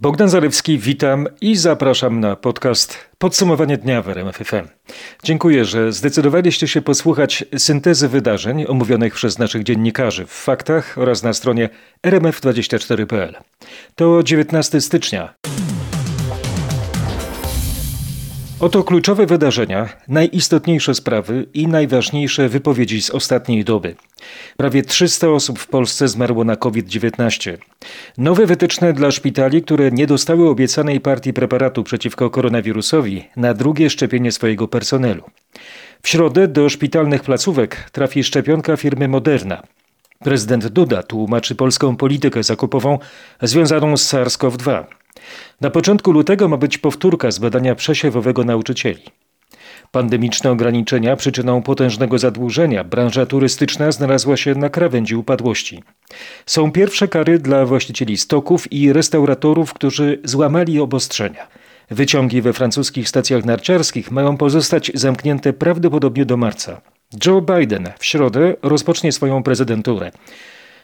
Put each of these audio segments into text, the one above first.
Bogdan Zarewski, witam i zapraszam na podcast Podsumowanie dnia w RMFFM. Dziękuję, że zdecydowaliście się posłuchać syntezy wydarzeń omówionych przez naszych dziennikarzy w faktach oraz na stronie rmf24.pl. To 19 stycznia. Oto kluczowe wydarzenia, najistotniejsze sprawy i najważniejsze wypowiedzi z ostatniej doby. Prawie 300 osób w Polsce zmarło na COVID-19. Nowe wytyczne dla szpitali, które nie dostały obiecanej partii preparatu przeciwko koronawirusowi na drugie szczepienie swojego personelu. W środę do szpitalnych placówek trafi szczepionka firmy Moderna. Prezydent Duda tłumaczy polską politykę zakupową związaną z SARS-CoV-2. Na początku lutego ma być powtórka z badania przesiewowego nauczycieli. Pandemiczne ograniczenia przyczyną potężnego zadłużenia branża turystyczna znalazła się na krawędzi upadłości. Są pierwsze kary dla właścicieli stoków i restauratorów, którzy złamali obostrzenia. Wyciągi we francuskich stacjach narciarskich mają pozostać zamknięte prawdopodobnie do marca. Joe Biden w środę rozpocznie swoją prezydenturę.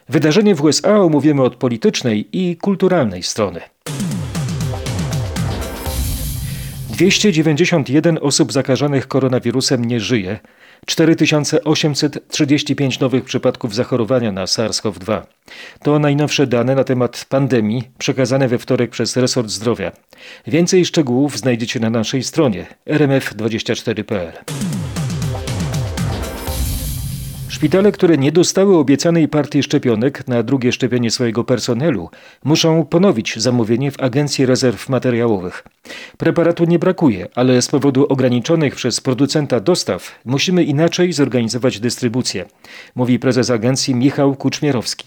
Wydarzenie w USA omówimy od politycznej i kulturalnej strony. 291 osób zakażonych koronawirusem nie żyje. 4835 nowych przypadków zachorowania na SARS-CoV-2. To najnowsze dane na temat pandemii przekazane we wtorek przez resort zdrowia. Więcej szczegółów znajdziecie na naszej stronie rmf24.pl. Szpitale, które nie dostały obiecanej partii szczepionek na drugie szczepienie swojego personelu, muszą ponowić zamówienie w Agencji Rezerw Materiałowych. Preparatu nie brakuje, ale z powodu ograniczonych przez producenta dostaw musimy inaczej zorganizować dystrybucję, mówi prezes agencji Michał Kuczmierowski.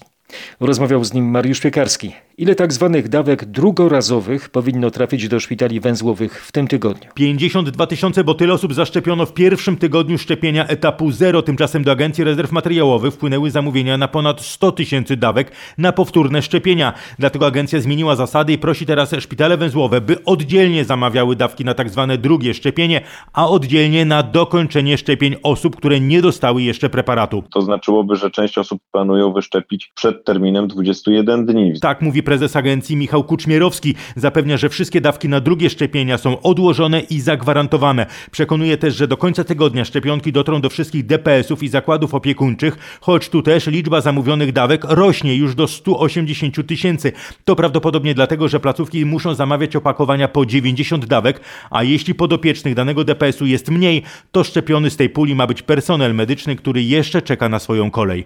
Rozmawiał z nim Mariusz Piekarski. Ile tak zwanych dawek drugorazowych powinno trafić do szpitali węzłowych w tym tygodniu? 52 tysiące, bo tyle osób zaszczepiono w pierwszym tygodniu szczepienia etapu 0. Tymczasem do Agencji Rezerw Materiałowych wpłynęły zamówienia na ponad 100 tysięcy dawek na powtórne szczepienia. Dlatego agencja zmieniła zasady i prosi teraz szpitale węzłowe, by oddzielnie zamawiały dawki na tak zwane drugie szczepienie, a oddzielnie na dokończenie szczepień osób, które nie dostały jeszcze preparatu. To znaczyłoby, że część osób planują wyszczepić przed terminem 21 dni. Tak mówi prezes agencji Michał Kuczmierowski. Zapewnia, że wszystkie dawki na drugie szczepienia są odłożone i zagwarantowane. Przekonuje też, że do końca tygodnia szczepionki dotrą do wszystkich DPS-ów i zakładów opiekuńczych, choć tu też liczba zamówionych dawek rośnie już do 180 tysięcy. To prawdopodobnie dlatego, że placówki muszą zamawiać opakowania po 90 dawek, a jeśli podopiecznych danego DPS-u jest mniej, to szczepiony z tej puli ma być personel medyczny, który jeszcze czeka na swoją kolej.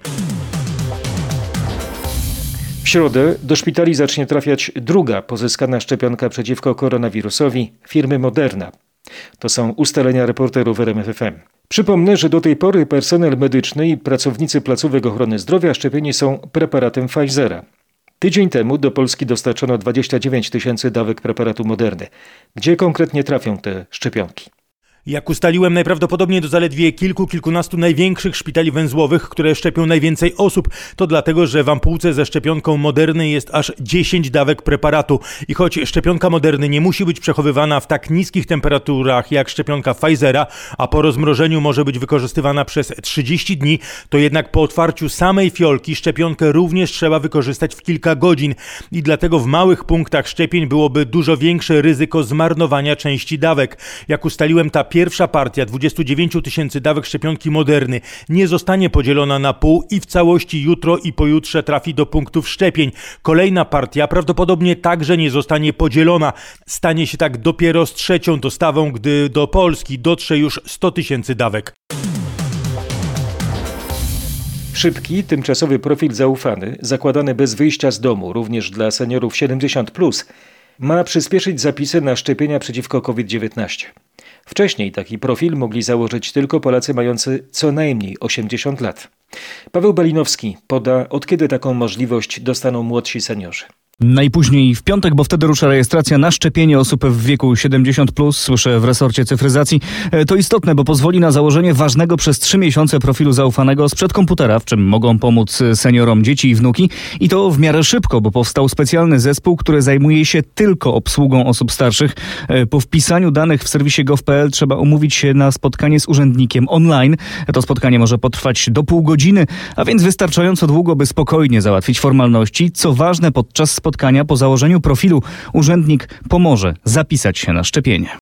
W środę do szpitali zacznie trafiać druga pozyskana szczepionka przeciwko koronawirusowi firmy Moderna. To są ustalenia reporterów RMFFM. Przypomnę, że do tej pory personel medyczny i pracownicy placówek ochrony zdrowia szczepieni są preparatem Pfizera. Tydzień temu do Polski dostarczono 29 tysięcy dawek preparatu Moderny. Gdzie konkretnie trafią te szczepionki? Jak ustaliłem, najprawdopodobniej do zaledwie kilku, kilkunastu największych szpitali węzłowych, które szczepią najwięcej osób. To dlatego, że w ampułce ze szczepionką Moderny jest aż 10 dawek preparatu. I choć szczepionka Moderny nie musi być przechowywana w tak niskich temperaturach jak szczepionka Pfizera, a po rozmrożeniu może być wykorzystywana przez 30 dni, to jednak po otwarciu samej fiolki szczepionkę również trzeba wykorzystać w kilka godzin. I dlatego w małych punktach szczepień byłoby dużo większe ryzyko zmarnowania części dawek. Jak ustaliłem, ta pierwsza partia 29 tysięcy dawek szczepionki Moderny nie zostanie podzielona na pół i w całości jutro i pojutrze trafi do punktów szczepień. Kolejna partia prawdopodobnie także nie zostanie podzielona. Stanie się tak dopiero z trzecią dostawą, gdy do Polski dotrze już 100 tysięcy dawek. Szybki, tymczasowy profil zaufany, zakładany bez wyjścia z domu, również dla seniorów 70, ma przyspieszyć zapisy na szczepienia przeciwko COVID-19. Wcześniej taki profil mogli założyć tylko Polacy mający co najmniej 80 lat. Paweł Balinowski poda, od kiedy taką możliwość dostaną młodsi seniorzy. Najpóźniej w piątek, bo wtedy rusza rejestracja na szczepienie osób w wieku 70, plus, słyszę w resorcie cyfryzacji. E, to istotne, bo pozwoli na założenie ważnego przez trzy miesiące profilu zaufanego sprzed komputera, w czym mogą pomóc seniorom dzieci i wnuki. I to w miarę szybko, bo powstał specjalny zespół, który zajmuje się tylko obsługą osób starszych. E, po wpisaniu danych w serwisie gov.pl trzeba umówić się na spotkanie z urzędnikiem online. To spotkanie może potrwać do pół godziny, a więc wystarczająco długo, by spokojnie załatwić formalności. Co ważne, podczas spotkania spotkania po założeniu profilu urzędnik pomoże zapisać się na szczepienie.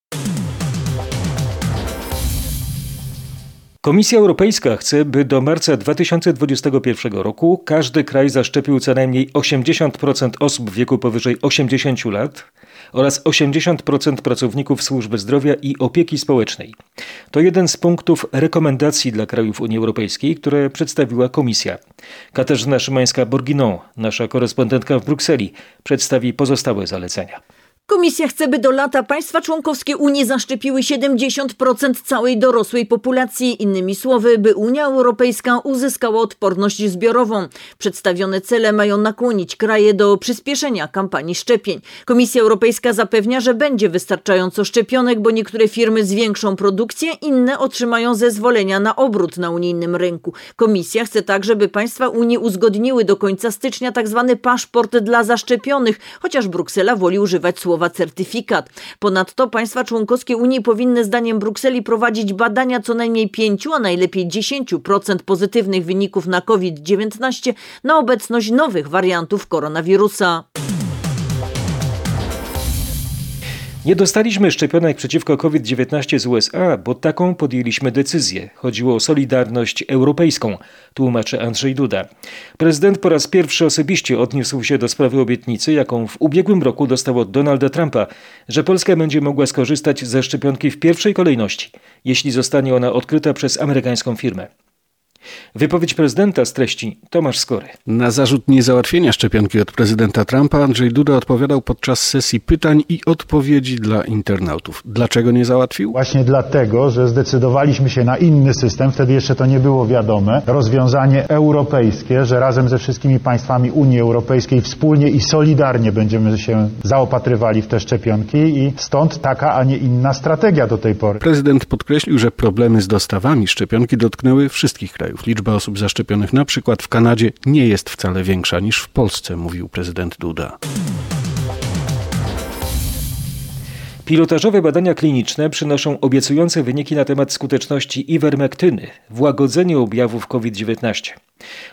Komisja Europejska chce, by do marca 2021 roku każdy kraj zaszczepił co najmniej 80% osób w wieku powyżej 80 lat oraz 80% pracowników służby zdrowia i opieki społecznej. To jeden z punktów rekomendacji dla krajów Unii Europejskiej, które przedstawiła Komisja. Katarzyna Szymańska-Borginą, nasza korespondentka w Brukseli, przedstawi pozostałe zalecenia. Komisja chce, by do lata państwa członkowskie Unii zaszczepiły 70% całej dorosłej populacji. Innymi słowy, by Unia Europejska uzyskała odporność zbiorową. Przedstawione cele mają nakłonić kraje do przyspieszenia kampanii szczepień. Komisja Europejska zapewnia, że będzie wystarczająco szczepionek, bo niektóre firmy zwiększą produkcję, inne otrzymają zezwolenia na obrót na unijnym rynku. Komisja chce także, by państwa Unii uzgodniły do końca stycznia tzw. Tak paszport dla zaszczepionych, chociaż Bruksela woli używać słowa słowa certyfikat. Ponadto państwa członkowskie Unii powinny zdaniem Brukseli prowadzić badania co najmniej 5, a najlepiej 10% pozytywnych wyników na COVID-19 na obecność nowych wariantów koronawirusa. Nie dostaliśmy szczepionek przeciwko COVID-19 z USA, bo taką podjęliśmy decyzję. Chodziło o solidarność europejską, tłumaczy Andrzej Duda. Prezydent po raz pierwszy osobiście odniósł się do sprawy obietnicy, jaką w ubiegłym roku dostał od Donalda Trumpa, że Polska będzie mogła skorzystać ze szczepionki w pierwszej kolejności, jeśli zostanie ona odkryta przez amerykańską firmę. Wypowiedź prezydenta z treści Tomasz Skory. Na zarzut niezałatwienia szczepionki od prezydenta Trumpa Andrzej Duda odpowiadał podczas sesji pytań i odpowiedzi dla internautów. Dlaczego nie załatwił? Właśnie dlatego, że zdecydowaliśmy się na inny system, wtedy jeszcze to nie było wiadome, rozwiązanie europejskie, że razem ze wszystkimi państwami Unii Europejskiej wspólnie i solidarnie będziemy się zaopatrywali w te szczepionki i stąd taka, a nie inna strategia do tej pory. Prezydent podkreślił, że problemy z dostawami szczepionki dotknęły wszystkich krajów krajów. Liczba osób zaszczepionych na przykład w Kanadzie nie jest wcale większa niż w Polsce, mówił prezydent Duda. Pilotażowe badania kliniczne przynoszą obiecujące wyniki na temat skuteczności iwermektyny w łagodzeniu objawów COVID-19.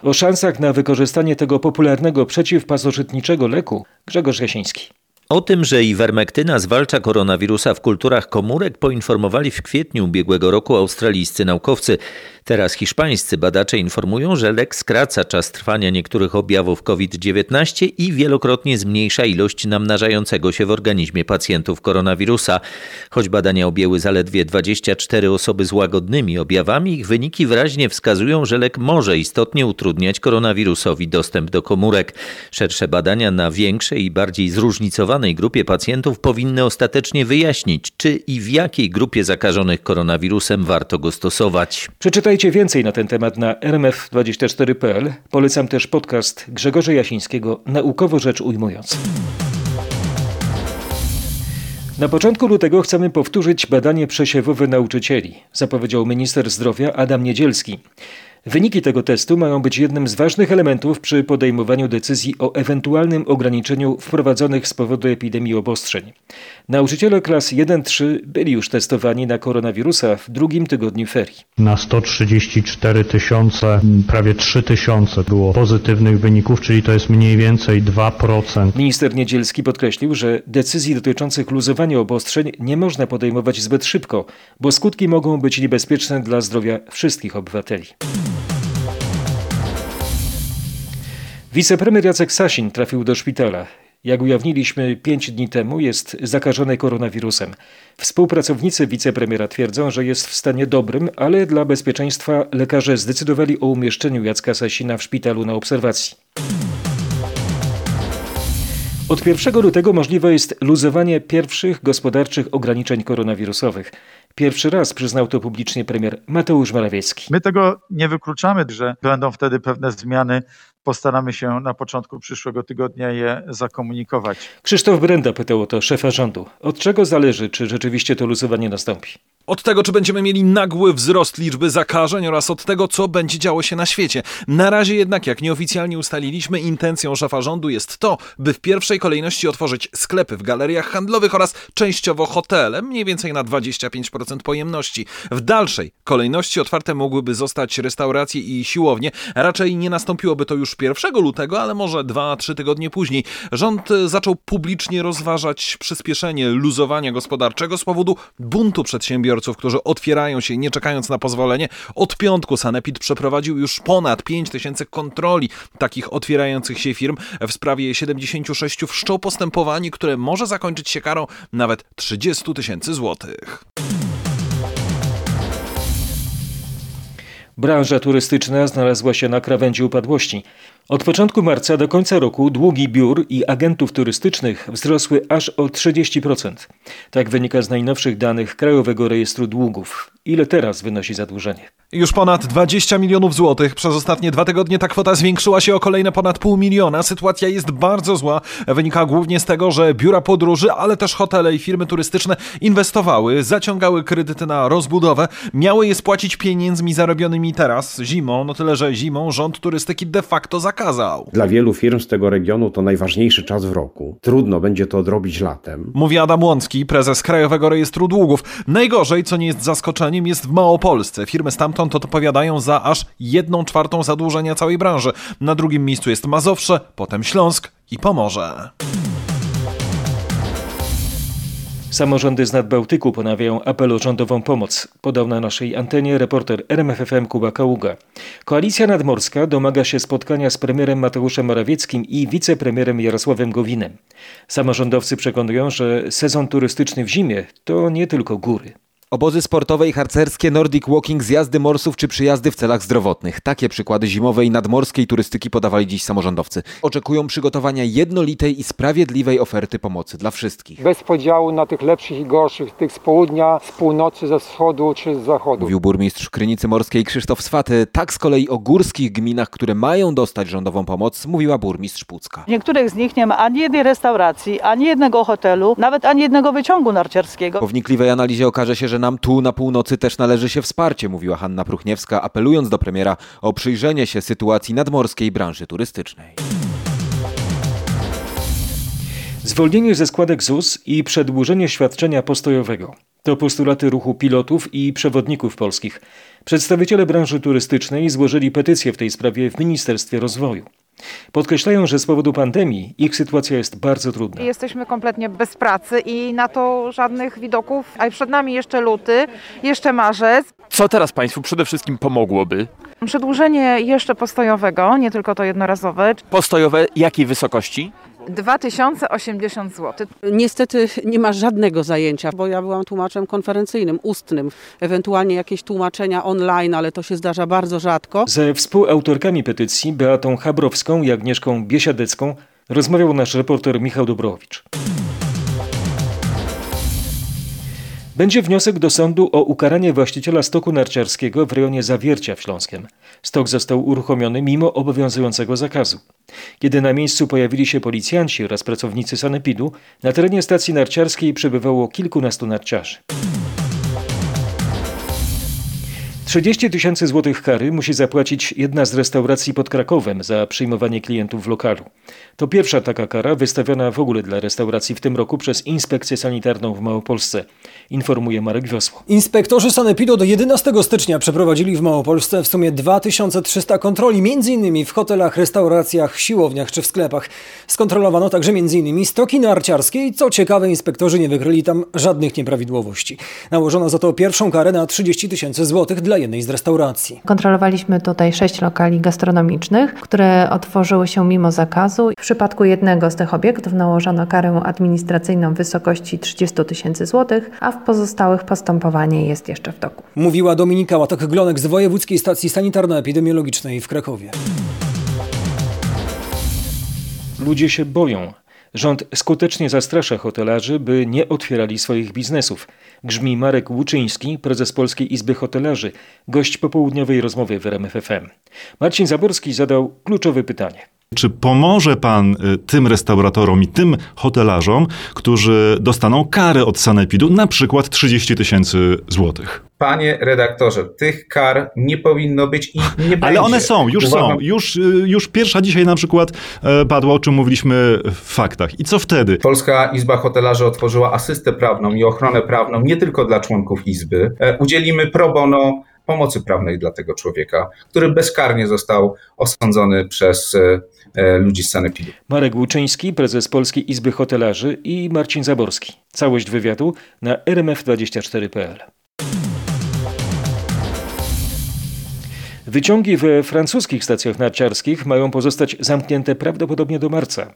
O szansach na wykorzystanie tego popularnego przeciwpasożytniczego leku Grzegorz Jasiński. O tym, że iwermektyna zwalcza koronawirusa w kulturach komórek poinformowali w kwietniu ubiegłego roku australijscy naukowcy. Teraz hiszpańscy badacze informują, że lek skraca czas trwania niektórych objawów COVID-19 i wielokrotnie zmniejsza ilość namnażającego się w organizmie pacjentów koronawirusa. Choć badania objęły zaledwie 24 osoby z łagodnymi objawami, ich wyniki wyraźnie wskazują, że lek może istotnie utrudniać koronawirusowi dostęp do komórek. Szersze badania na większej i bardziej zróżnicowanej grupie pacjentów powinny ostatecznie wyjaśnić, czy i w jakiej grupie zakażonych koronawirusem warto go stosować. Przeczytaj Czytajcie więcej na ten temat na rmf24.pl. Polecam też podcast Grzegorza Jasińskiego Naukowo rzecz ujmując. Na początku lutego chcemy powtórzyć badanie przesiewowe nauczycieli, zapowiedział minister zdrowia Adam Niedzielski. Wyniki tego testu mają być jednym z ważnych elementów przy podejmowaniu decyzji o ewentualnym ograniczeniu wprowadzonych z powodu epidemii obostrzeń. Nauczyciele klas 1-3 byli już testowani na koronawirusa w drugim tygodniu ferii. Na 134 tysiące, prawie 3 tysiące było pozytywnych wyników, czyli to jest mniej więcej 2%. Minister Niedzielski podkreślił, że decyzji dotyczących luzowania obostrzeń nie można podejmować zbyt szybko, bo skutki mogą być niebezpieczne dla zdrowia wszystkich obywateli. Wicepremier Jacek Sasin trafił do szpitala. Jak ujawniliśmy pięć dni temu, jest zakażony koronawirusem. Współpracownicy wicepremiera twierdzą, że jest w stanie dobrym, ale dla bezpieczeństwa lekarze zdecydowali o umieszczeniu Jacka Sasina w szpitalu na obserwacji. Od 1 lutego możliwe jest luzowanie pierwszych gospodarczych ograniczeń koronawirusowych. Pierwszy raz przyznał to publicznie premier Mateusz Morawiecki. My tego nie wykluczamy, że będą wtedy pewne zmiany. Postaramy się na początku przyszłego tygodnia je zakomunikować. Krzysztof Brenda pytał o to szefa rządu. Od czego zależy, czy rzeczywiście to luzowanie nastąpi? Od tego, czy będziemy mieli nagły wzrost liczby zakażeń oraz od tego, co będzie działo się na świecie. Na razie jednak, jak nieoficjalnie ustaliliśmy, intencją szefa rządu jest to, by w pierwszej kolejności otworzyć sklepy w galeriach handlowych oraz częściowo hotele, mniej więcej na 25% pojemności. W dalszej kolejności otwarte mogłyby zostać restauracje i siłownie. Raczej nie nastąpiłoby to już 1 lutego, ale może 2-3 tygodnie później. Rząd zaczął publicznie rozważać przyspieszenie luzowania gospodarczego z powodu buntu przedsiębiorców, którzy otwierają się nie czekając na pozwolenie. Od piątku Sanepid przeprowadził już ponad 5 tysięcy kontroli takich otwierających się firm. W sprawie 76 wszczął postępowanie, które może zakończyć się karą nawet 30 tysięcy złotych. Branża turystyczna znalazła się na krawędzi upadłości. Od początku marca do końca roku długi biur i agentów turystycznych wzrosły aż o 30%. Tak wynika z najnowszych danych Krajowego Rejestru Długów. Ile teraz wynosi zadłużenie? Już ponad 20 milionów złotych. Przez ostatnie dwa tygodnie ta kwota zwiększyła się o kolejne ponad pół miliona. Sytuacja jest bardzo zła. Wynika głównie z tego, że biura podróży, ale też hotele i firmy turystyczne inwestowały, zaciągały kredyty na rozbudowę, miały je spłacić pieniędzmi zarobionymi teraz, zimą, no tyle, że zimą rząd turystyki de facto zakazał. Dla wielu firm z tego regionu to najważniejszy czas w roku. Trudno będzie to odrobić latem. Mówi Adam Łącki, prezes Krajowego Rejestru Długów. Najgorzej, co nie jest zaskoczeniem, jest w Małopolsce. Firmy stamtąd odpowiadają za aż jedną czwartą zadłużenia całej branży. Na drugim miejscu jest Mazowsze, potem Śląsk i Pomorze. Samorządy z Nadbałtyku ponawiają apel o rządową pomoc, podał na naszej antenie reporter RMFFM Kuba Kaługa. Koalicja Nadmorska domaga się spotkania z premierem Mateuszem Morawieckim i wicepremierem Jarosławem Gowinem. Samorządowcy przekonują, że sezon turystyczny w zimie to nie tylko góry. Obozy sportowe i harcerskie, Nordic Walking, zjazdy morsów czy przyjazdy w celach zdrowotnych. Takie przykłady zimowej i nadmorskiej turystyki podawali dziś samorządowcy. Oczekują przygotowania jednolitej i sprawiedliwej oferty pomocy dla wszystkich. Bez podziału na tych lepszych i gorszych, tych z południa, z północy, ze wschodu czy z zachodu. Mówił burmistrz Krynicy Morskiej Krzysztof Swaty. Tak z kolei o górskich gminach, które mają dostać rządową pomoc, mówiła burmistrz Pucka. W niektórych z nich nie ma ani jednej restauracji, ani jednego hotelu, nawet ani jednego wyciągu narciarskiego. Po wnikliwej analizie okaże się, że nam tu na północy też należy się wsparcie, mówiła Hanna Pruchniewska, apelując do premiera o przyjrzenie się sytuacji nadmorskiej branży turystycznej. Zwolnienie ze składek ZUS i przedłużenie świadczenia postojowego to postulaty ruchu pilotów i przewodników polskich. Przedstawiciele branży turystycznej złożyli petycję w tej sprawie w Ministerstwie Rozwoju. Podkreślają, że z powodu pandemii ich sytuacja jest bardzo trudna. Jesteśmy kompletnie bez pracy i na to żadnych widoków, a przed nami jeszcze luty, jeszcze marzec. Co teraz Państwu przede wszystkim pomogłoby? Przedłużenie jeszcze postojowego, nie tylko to jednorazowe. Postojowe jakiej wysokości? 2080 zł. Niestety nie ma żadnego zajęcia, bo ja byłam tłumaczem konferencyjnym, ustnym, ewentualnie jakieś tłumaczenia online, ale to się zdarza bardzo rzadko. Ze współautorkami petycji Beatą Chabrowską i Agnieszką Biesiadecką rozmawiał nasz reporter Michał Dobrowicz. Będzie wniosek do sądu o ukaranie właściciela stoku narciarskiego w rejonie Zawiercia w Śląskiem. Stok został uruchomiony mimo obowiązującego zakazu. Kiedy na miejscu pojawili się policjanci oraz pracownicy sanepidu, na terenie stacji narciarskiej przebywało kilkunastu narciarzy. 30 tysięcy złotych kary musi zapłacić jedna z restauracji pod Krakowem za przyjmowanie klientów w lokalu. To pierwsza taka kara wystawiona w ogóle dla restauracji w tym roku przez Inspekcję Sanitarną w Małopolsce, informuje Marek Wiosło. Inspektorzy Sanepidu do 11 stycznia przeprowadzili w Małopolsce w sumie 2300 kontroli, m.in. w hotelach, restauracjach, siłowniach czy w sklepach. Skontrolowano także m.in. stoki narciarskie i co ciekawe inspektorzy nie wykryli tam żadnych nieprawidłowości. Nałożono za to pierwszą karę na 30 tysięcy złotych dla jednej z restauracji. Kontrolowaliśmy tutaj sześć lokali gastronomicznych, które otworzyły się mimo zakazu. W przypadku jednego z tych obiektów nałożono karę administracyjną w wysokości 30 tysięcy złotych, a w pozostałych postępowanie jest jeszcze w toku. Mówiła Dominika Łatok-Glonek z Wojewódzkiej Stacji Sanitarno-Epidemiologicznej w Krakowie. Ludzie się boją. Rząd skutecznie zastrasza hotelarzy, by nie otwierali swoich biznesów. Grzmi Marek Łuczyński, prezes Polskiej Izby Hotelarzy, gość popołudniowej rozmowy w RMF FM. Marcin Zaborski zadał kluczowe pytanie. Czy pomoże pan y, tym restauratorom i tym hotelarzom, którzy dostaną karę od sanepidu, na przykład 30 tysięcy złotych? Panie redaktorze, tych kar nie powinno być i nie będzie. Ale one są, już Uważam, są. Już, y, już pierwsza dzisiaj na przykład e, padła, o czym mówiliśmy w faktach. I co wtedy? Polska Izba Hotelarzy otworzyła asystę prawną i ochronę prawną nie tylko dla członków Izby. E, Udzielimy pro bono pomocy prawnej dla tego człowieka, który bezkarnie został osądzony przez e, ludzi z Sanepidu. Marek Łuczyński, prezes Polskiej Izby Hotelarzy i Marcin Zaborski. Całość wywiadu na rmf24.pl. Wyciągi we francuskich stacjach narciarskich mają pozostać zamknięte prawdopodobnie do marca.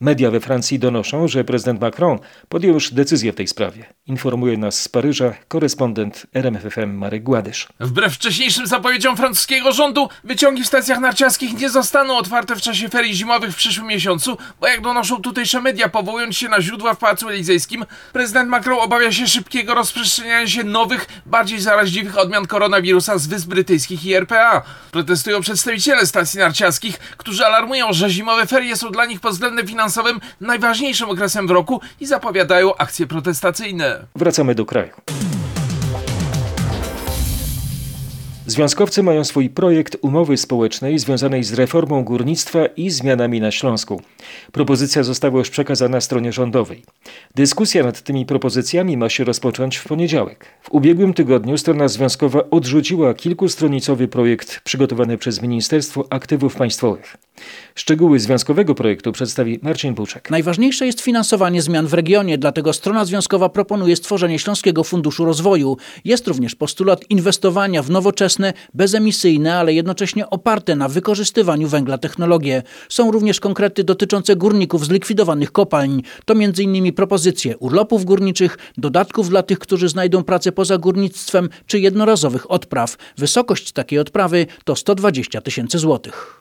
Media we Francji donoszą, że prezydent Macron podjął już decyzję w tej sprawie. Informuje nas z Paryża korespondent RMFFM Marek Gładysz. Wbrew wcześniejszym zapowiedziom francuskiego rządu, wyciągi w stacjach narciarskich nie zostaną otwarte w czasie ferii zimowych w przyszłym miesiącu, bo jak donoszą tutejsze media, powołując się na źródła w Pałacu Elizejskim, prezydent Macron obawia się szybkiego rozprzestrzeniania się nowych, bardziej zaraźliwych odmian koronawirusa z Wysp Brytyjskich i RPA. Protestują przedstawiciele stacji narciarskich, którzy alarmują, że zimowe ferie są dla nich pod względem finansowym najważniejszym okresem w roku i zapowiadają akcje protestacyjne. Wracamy do kraju. Związkowcy mają swój projekt umowy społecznej związanej z reformą górnictwa i zmianami na Śląsku. Propozycja została już przekazana stronie rządowej. Dyskusja nad tymi propozycjami ma się rozpocząć w poniedziałek. W ubiegłym tygodniu strona związkowa odrzuciła kilkustronicowy projekt przygotowany przez Ministerstwo Aktywów Państwowych. Szczegóły związkowego projektu przedstawi Marcin Buczek. Najważniejsze jest finansowanie zmian w regionie, dlatego strona związkowa proponuje stworzenie Śląskiego Funduszu Rozwoju. Jest również postulat inwestowania w nowoczesne, bezemisyjne, ale jednocześnie oparte na wykorzystywaniu węgla technologie. Są również konkrety dotyczące górników zlikwidowanych kopalń. To m.in. propozycje urlopów górniczych, dodatków dla tych, którzy znajdą pracę poza górnictwem, czy jednorazowych odpraw. Wysokość takiej odprawy to 120 tysięcy złotych.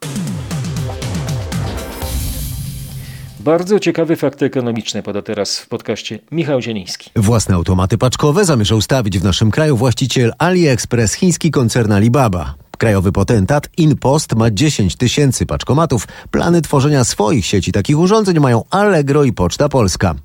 Bardzo ciekawy fakt ekonomiczny poda teraz w podcaście Michał Zieliński. Własne automaty paczkowe zamierzał stawić w naszym kraju właściciel AliExpress, chiński koncern Alibaba. Krajowy potentat InPost ma 10 tysięcy paczkomatów. Plany tworzenia swoich sieci takich urządzeń mają Allegro i Poczta Polska.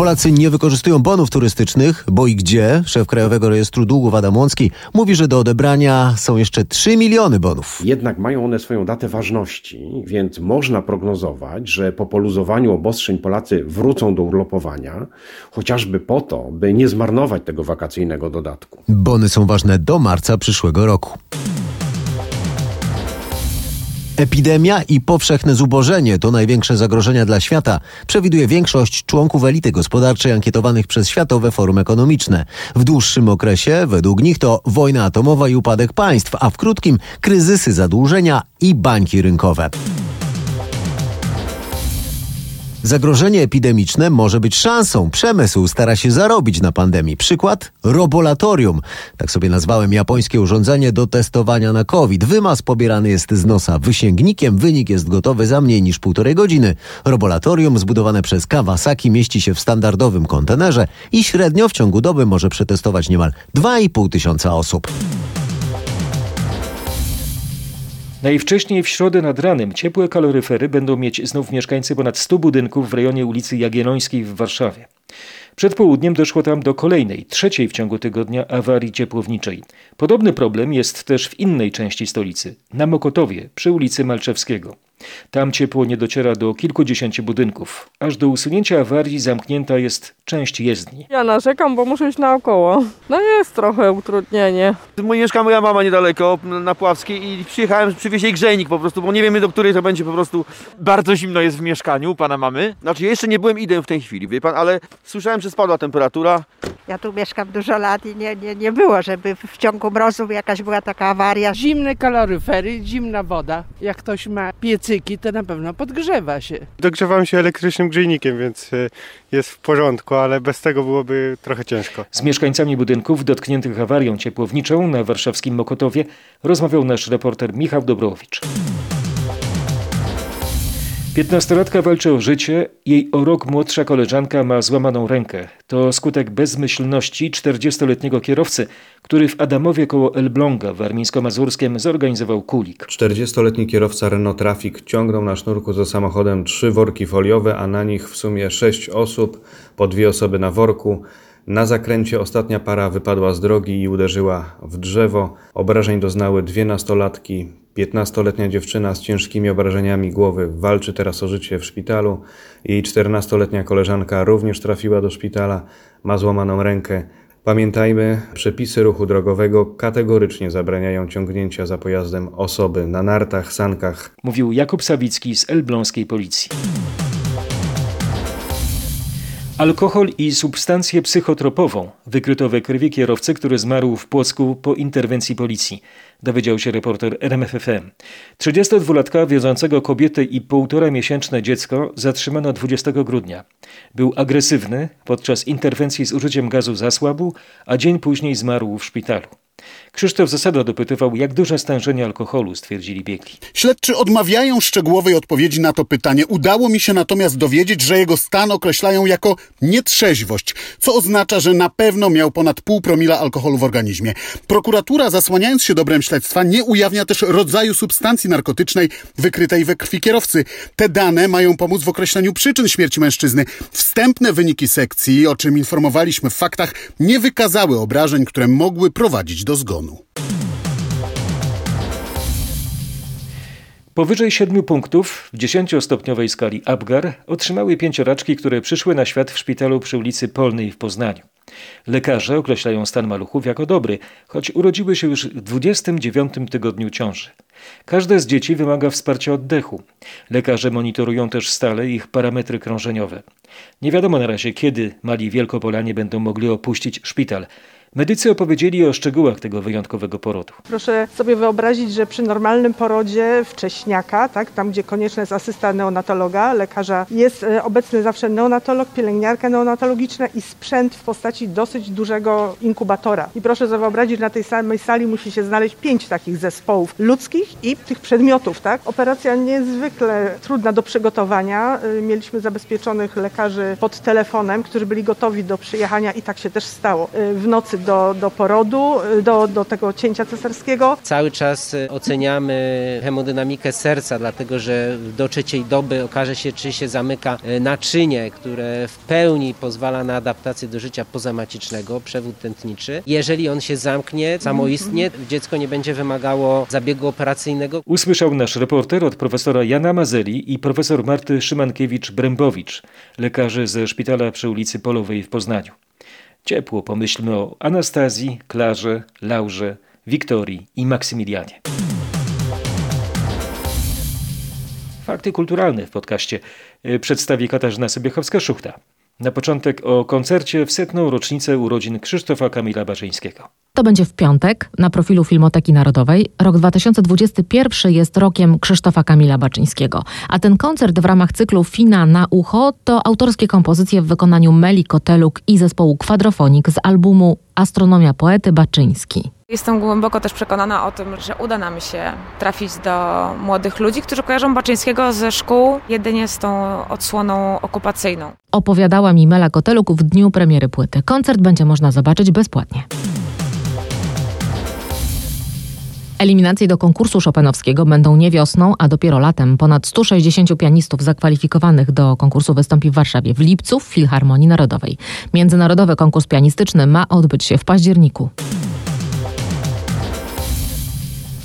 Polacy nie wykorzystują bonów turystycznych, bo i gdzie? Szef Krajowego Rejestru Długów Adam Łącki mówi, że do odebrania są jeszcze 3 miliony bonów. Jednak mają one swoją datę ważności, więc można prognozować, że po poluzowaniu obostrzeń Polacy wrócą do urlopowania, chociażby po to, by nie zmarnować tego wakacyjnego dodatku. Bony są ważne do marca przyszłego roku. Epidemia i powszechne zubożenie to największe zagrożenia dla świata, przewiduje większość członków elity gospodarczej ankietowanych przez Światowe Forum Ekonomiczne. W dłuższym okresie, według nich, to wojna atomowa i upadek państw, a w krótkim kryzysy zadłużenia i bańki rynkowe. Zagrożenie epidemiczne może być szansą. Przemysł stara się zarobić na pandemii. Przykład? Robolatorium. Tak sobie nazwałem japońskie urządzenie do testowania na COVID. Wymaz pobierany jest z nosa wysięgnikiem. Wynik jest gotowy za mniej niż półtorej godziny. Robolatorium zbudowane przez Kawasaki mieści się w standardowym kontenerze i średnio w ciągu doby może przetestować niemal 2,5 tysiąca osób. Najwcześniej w środę nad ranem ciepłe kaloryfery będą mieć znów mieszkańcy ponad 100 budynków w rejonie ulicy Jagiellońskiej w Warszawie. Przed południem doszło tam do kolejnej, trzeciej w ciągu tygodnia awarii ciepłowniczej. Podobny problem jest też w innej części stolicy, na Mokotowie, przy ulicy Malczewskiego. Tam ciepło nie dociera do kilkudziesięciu budynków. Aż do usunięcia awarii zamknięta jest część jezdni. Ja narzekam, bo muszę iść naokoło. No jest trochę utrudnienie. Mieszka moja mama niedaleko, na Pławskiej i przyjechałem przywieźć jej grzejnik po prostu, bo nie wiemy do której to będzie po prostu... Bardzo zimno jest w mieszkaniu u pana mamy? Znaczy jeszcze nie byłem idę w tej chwili, wie pan, ale słyszałem, że spadła temperatura. Ja tu mieszkam dużo lat i nie, nie, nie było, żeby w ciągu mrozu jakaś była taka awaria. Zimne kaloryfery, zimna woda. Jak ktoś ma piecyki, to na pewno podgrzewa się. Dogrzewam się elektrycznym grzejnikiem, więc y, jest w porządku, ale bez tego byłoby trochę ciężko. Z mieszkańcami budynków dotkniętych awarią ciepłowniczą na warszawskim Mokotowie rozmawiał nasz reporter Michał Dobrowicz. Piętnastolatka walczy o życie, jej o rok młodsza koleżanka ma złamaną rękę. To skutek bezmyślności 40-letniego kierowcy, który w Adamowie koło Elbląga w Warmińsko-Mazurskiem zorganizował kulik. 40-letni kierowca Renault Traffic ciągnął na sznurku za samochodem trzy worki foliowe, a na nich w sumie sześć osób, po dwie osoby na worku. Na zakręcie ostatnia para wypadła z drogi i uderzyła w drzewo. Obrażeń doznały dwie nastolatki. 15-letnia dziewczyna z ciężkimi obrażeniami głowy walczy teraz o życie w szpitalu. Jej 14-letnia koleżanka również trafiła do szpitala, ma złamaną rękę. Pamiętajmy, przepisy ruchu drogowego kategorycznie zabraniają ciągnięcia za pojazdem osoby na nartach, sankach. Mówił Jakub Sawicki z elbląskiej policji. Alkohol i substancję psychotropową wykryto we krwi kierowcy, który zmarł w Płocku po interwencji policji. Dowiedział się reporter RMFFM. 32-latka wiozącego kobietę i półtora miesięczne dziecko zatrzymano 20 grudnia. Był agresywny, podczas interwencji z użyciem gazu zasłabł, a dzień później zmarł w szpitalu. Krzysztof Zasada dopytywał, jak duże stężenie alkoholu, stwierdzili biegli. Śledczy odmawiają szczegółowej odpowiedzi na to pytanie. Udało mi się natomiast dowiedzieć, że jego stan określają jako nietrzeźwość, co oznacza, że na pewno miał ponad pół promila alkoholu w organizmie. Prokuratura, zasłaniając się dobrem śledztwa, nie ujawnia też rodzaju substancji narkotycznej wykrytej we krwi kierowcy. Te dane mają pomóc w określeniu przyczyn śmierci mężczyzny. Wstępne wyniki sekcji, o czym informowaliśmy w faktach, nie wykazały obrażeń, które mogły prowadzić do zgonu. Powyżej siedmiu punktów w dziesięciostopniowej skali Apgar otrzymały pięcioraczki, które przyszły na świat w szpitalu przy ulicy Polnej w Poznaniu. Lekarze określają stan maluchów jako dobry, choć urodziły się już w 29 tygodniu ciąży. Każde z dzieci wymaga wsparcia oddechu. Lekarze monitorują też stale ich parametry krążeniowe. Nie wiadomo na razie, kiedy mali Wielkopolanie będą mogli opuścić szpital. Medycy opowiedzieli o szczegółach tego wyjątkowego porodu. Proszę sobie wyobrazić, że przy normalnym porodzie wcześniaka, tak, tam gdzie konieczna jest asysta neonatologa, lekarza, jest e, obecny zawsze neonatolog, pielęgniarka neonatologiczna i sprzęt w postaci dosyć dużego inkubatora. I proszę sobie wyobrazić, na tej samej sali musi się znaleźć pięć takich zespołów ludzkich i tych przedmiotów. Tak? Operacja niezwykle trudna do przygotowania. E, mieliśmy zabezpieczonych lekarzy pod telefonem, którzy byli gotowi do przyjechania i tak się też stało. E, w nocy do, do porodu, do, do tego cięcia cesarskiego. Cały czas y, oceniamy hemodynamikę serca, dlatego że do trzeciej doby okaże się, czy się zamyka y, naczynie, które w pełni pozwala na adaptację do życia pozamacicznego, przewód tętniczy. Jeżeli on się zamknie samoistnie, dziecko nie będzie wymagało zabiegu operacyjnego. Usłyszał nasz reporter od profesora Jana Mazeli i profesor Marty Szymankiewicz-Brębowicz, lekarzy ze szpitala przy ulicy Polowej w Poznaniu. Ciepło pomyślmy o Anastazji, Klarze, Laurze, Wiktorii i Maksymilianie. Fakty kulturalne w podcaście przedstawi Katarzyna Sobiechowska-Szuchta. Na początek o koncercie w setną rocznicę urodzin Krzysztofa Kamila Baczyńskiego. To będzie w piątek na profilu Filmoteki Narodowej. Rok 2021 jest rokiem Krzysztofa Kamila Baczyńskiego, a ten koncert w ramach cyklu Fina na ucho to autorskie kompozycje w wykonaniu Meli Koteluk i zespołu Kwadrofonik z albumu Astronomia Poety Baczyński. Jestem głęboko też przekonana o tym, że uda nam się trafić do młodych ludzi, którzy kojarzą Baczyńskiego ze szkół jedynie z tą odsłoną okupacyjną. Opowiadała mi Mela Koteluk w dniu premiery płyty. Koncert będzie można zobaczyć bezpłatnie. Eliminacje do konkursu Chopinowskiego będą nie wiosną, a dopiero latem. Ponad 160 pianistów zakwalifikowanych do konkursu wystąpi w Warszawie w lipcu w Filharmonii Narodowej. Międzynarodowy konkurs pianistyczny ma odbyć się w październiku.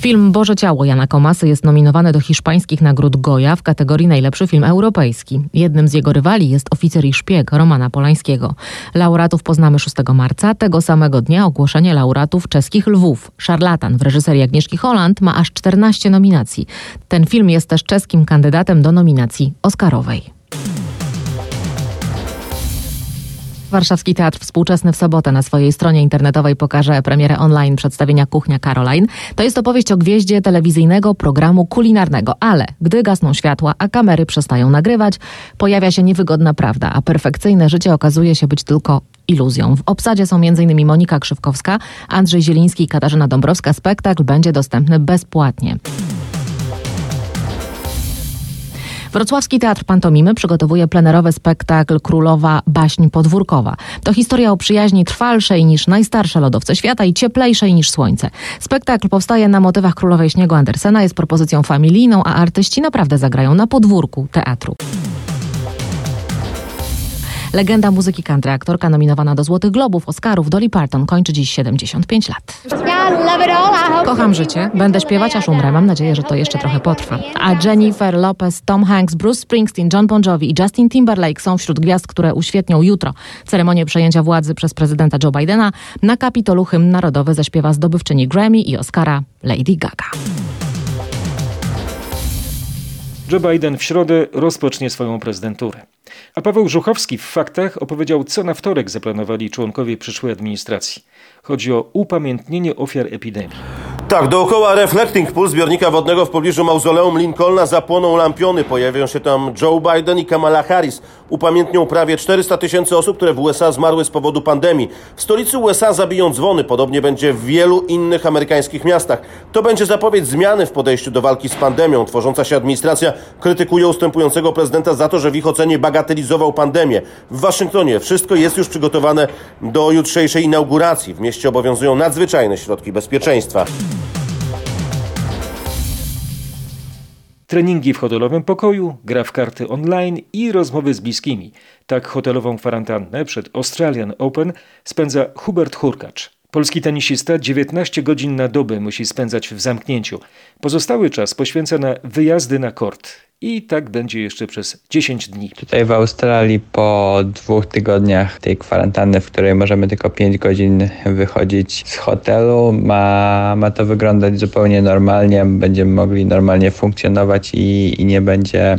Film Boże Ciało Jana Komasy jest nominowany do hiszpańskich nagród Goya w kategorii najlepszy film europejski. Jednym z jego rywali jest oficer i szpieg Romana Polańskiego. Laureatów poznamy 6 marca. Tego samego dnia ogłoszenie laureatów czeskich Lwów. Szarlatan w reżyserii Agnieszki Holland ma aż 14 nominacji. Ten film jest też czeskim kandydatem do nominacji Oscarowej. Warszawski Teatr Współczesny w sobotę na swojej stronie internetowej pokaże premierę online przedstawienia Kuchnia Caroline. To jest opowieść o gwieździe telewizyjnego programu kulinarnego, ale gdy gasną światła, a kamery przestają nagrywać, pojawia się niewygodna prawda, a perfekcyjne życie okazuje się być tylko iluzją. W obsadzie są m.in. Monika Krzywkowska, Andrzej Zieliński i Katarzyna Dąbrowska. Spektakl będzie dostępny bezpłatnie. Wrocławski Teatr Pantomimy przygotowuje plenerowy spektakl Królowa Baśń Podwórkowa. To historia o przyjaźni trwalszej niż najstarsze lodowce świata i cieplejszej niż słońce. Spektakl powstaje na motywach Królowej Śniegu Andersena, jest propozycją familijną, a artyści naprawdę zagrają na podwórku teatru. Legenda muzyki country, aktorka nominowana do Złotych Globów, Oscarów, Dolly Parton kończy dziś 75 lat. Kocham życie, będę śpiewać aż umrę, mam nadzieję, że to jeszcze trochę potrwa. A Jennifer Lopez, Tom Hanks, Bruce Springsteen, John Bon Jovi i Justin Timberlake są wśród gwiazd, które uświetnią jutro ceremonię przejęcia władzy przez prezydenta Joe Bidena. Na Kapitolu hymn narodowy zaśpiewa zdobywczyni Grammy i Oscara Lady Gaga. Joe Biden w środę rozpocznie swoją prezydenturę. A Paweł Żuchowski w faktach opowiedział, co na wtorek zaplanowali członkowie przyszłej administracji. Chodzi o upamiętnienie ofiar epidemii. Tak, dookoła Reflecting Pool zbiornika wodnego w pobliżu mauzoleum Lincolna zapłoną lampiony. Pojawią się tam Joe Biden i Kamala Harris. Upamiętnią prawie 400 tysięcy osób, które w USA zmarły z powodu pandemii. W stolicy USA zabiją dzwony. Podobnie będzie w wielu innych amerykańskich miastach. To będzie zapowiedź zmiany w podejściu do walki z pandemią. Tworząca się administracja krytykuje ustępującego prezydenta za to, że w ich ocenie bagatelizował pandemię. W Waszyngtonie wszystko jest już przygotowane do jutrzejszej inauguracji. W mieście obowiązują nadzwyczajne środki bezpieczeństwa. Treningi w hotelowym pokoju, gra w karty online i rozmowy z bliskimi. Tak hotelową kwarantannę przed Australian Open spędza Hubert Hurkacz. Polski tenisista 19 godzin na dobę musi spędzać w zamknięciu. Pozostały czas poświęca na wyjazdy na kort. I tak będzie jeszcze przez 10 dni. Tutaj w Australii po dwóch tygodniach tej kwarantanny, w której możemy tylko 5 godzin wychodzić z hotelu, ma, ma to wyglądać zupełnie normalnie. Będziemy mogli normalnie funkcjonować i, i nie, będzie,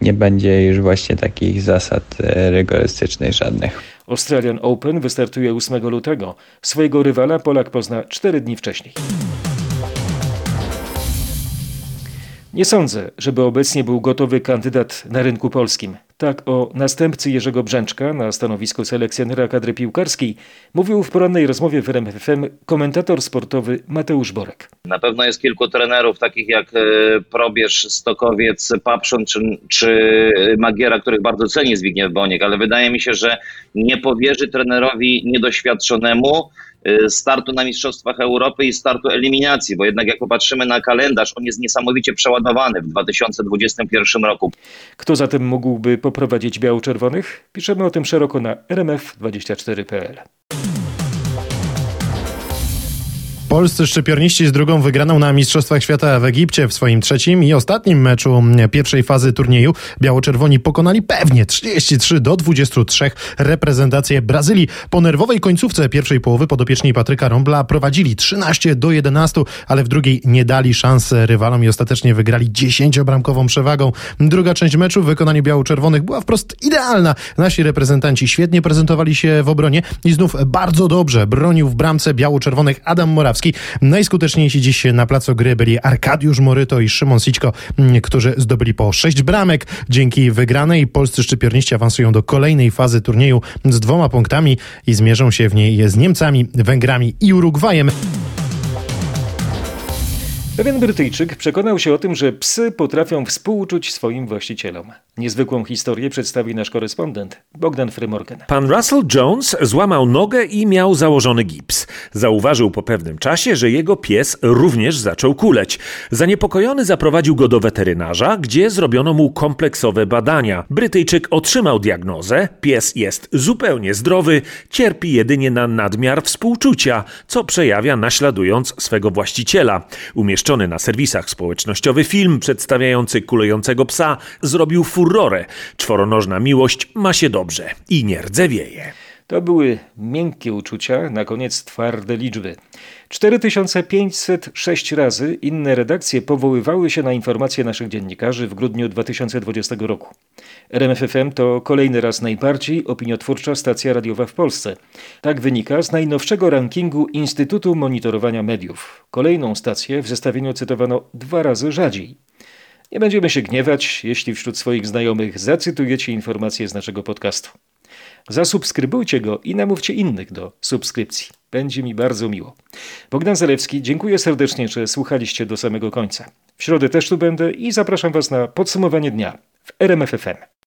nie będzie już właśnie takich zasad e, rygorystycznych żadnych. Australian Open wystartuje 8 lutego. Swojego rywala Polak pozna 4 dni wcześniej. Nie sądzę, żeby obecnie był gotowy kandydat na rynku polskim. Tak o następcy Jerzego Brzęczka na stanowisku selekcjonera kadry piłkarskiej mówił w porannej rozmowie w RMFFM komentator sportowy Mateusz Borek. Na pewno jest kilku trenerów, takich jak e, Probierz, Stokowiec, Papszon czy, czy Magiera, których bardzo ceni Zbigniew Boniek, ale wydaje mi się, że nie powierzy trenerowi niedoświadczonemu startu na Mistrzostwach Europy i startu eliminacji, bo jednak jak popatrzymy na kalendarz, on jest niesamowicie przeładowany w 2021 roku. Kto zatem mógłby poprowadzić biało-czerwonych? Piszemy o tym szeroko na rmf24.pl. Polscy szczypiorniści z drugą wygraną na Mistrzostwach Świata w Egipcie w swoim trzecim i ostatnim meczu pierwszej fazy turnieju. Biało-czerwoni pokonali pewnie 33 do 23 reprezentację Brazylii. Po nerwowej końcówce pierwszej połowy podopieczni Patryka Rąbla prowadzili 13 do 11, ale w drugiej nie dali szans rywalom i ostatecznie wygrali 10-bramkową przewagą. Druga część meczu w wykonaniu biało-czerwonych była wprost idealna. Nasi reprezentanci świetnie prezentowali się w obronie i znów bardzo dobrze bronił w bramce biało-czerwonych Adam Morawski. Najskuteczniejsi dziś na placu gry byli Arkadiusz Moryto i Szymon Sićko, mm, którzy zdobyli po sześć bramek. Dzięki wygranej polscy szczypiorniści awansują do kolejnej fazy turnieju z dwoma punktami i zmierzą się w niej z Niemcami, Węgrami i Urugwajem. Pewien Brytyjczyk przekonał się o tym, że psy potrafią współczuć swoim właścicielom. Niezwykłą historię przedstawi nasz korespondent Bogdan Frymorgan. Pan Russell Jones złamał nogę i miał założony gips. Zauważył po pewnym czasie, że jego pies również zaczął kuleć. Zaniepokojony zaprowadził go do weterynarza, gdzie zrobiono mu kompleksowe badania. Brytyjczyk otrzymał diagnozę, pies jest zupełnie zdrowy, cierpi jedynie na nadmiar współczucia, co przejawia naśladując swego właściciela. Umieszczony na serwisach społecznościowy film przedstawiający kulejącego psa zrobił furorę. Czworonożna miłość ma się dobrze i nie rdzewieje. To były miękkie uczucia, na koniec twarde liczby. 4506 razy inne redakcje powoływały się na informacje naszych dziennikarzy w grudniu 2020 roku. RMFFM to kolejny raz najbardziej opiniotwórcza stacja radiowa w Polsce. Tak wynika z najnowszego rankingu Instytutu Monitorowania Mediów. Kolejną stację w zestawieniu cytowano dwa razy rzadziej. Nie będziemy się gniewać, jeśli wśród swoich znajomych zacytujecie informacje z naszego podcastu. Zasubskrybujcie go i namówcie innych do subskrypcji. Będzie mi bardzo miło. Bogdan Zalewski, dziękuję serdecznie, że słuchaliście do samego końca. W środę też tu będę i zapraszam Was na podsumowanie dnia w RMFFM.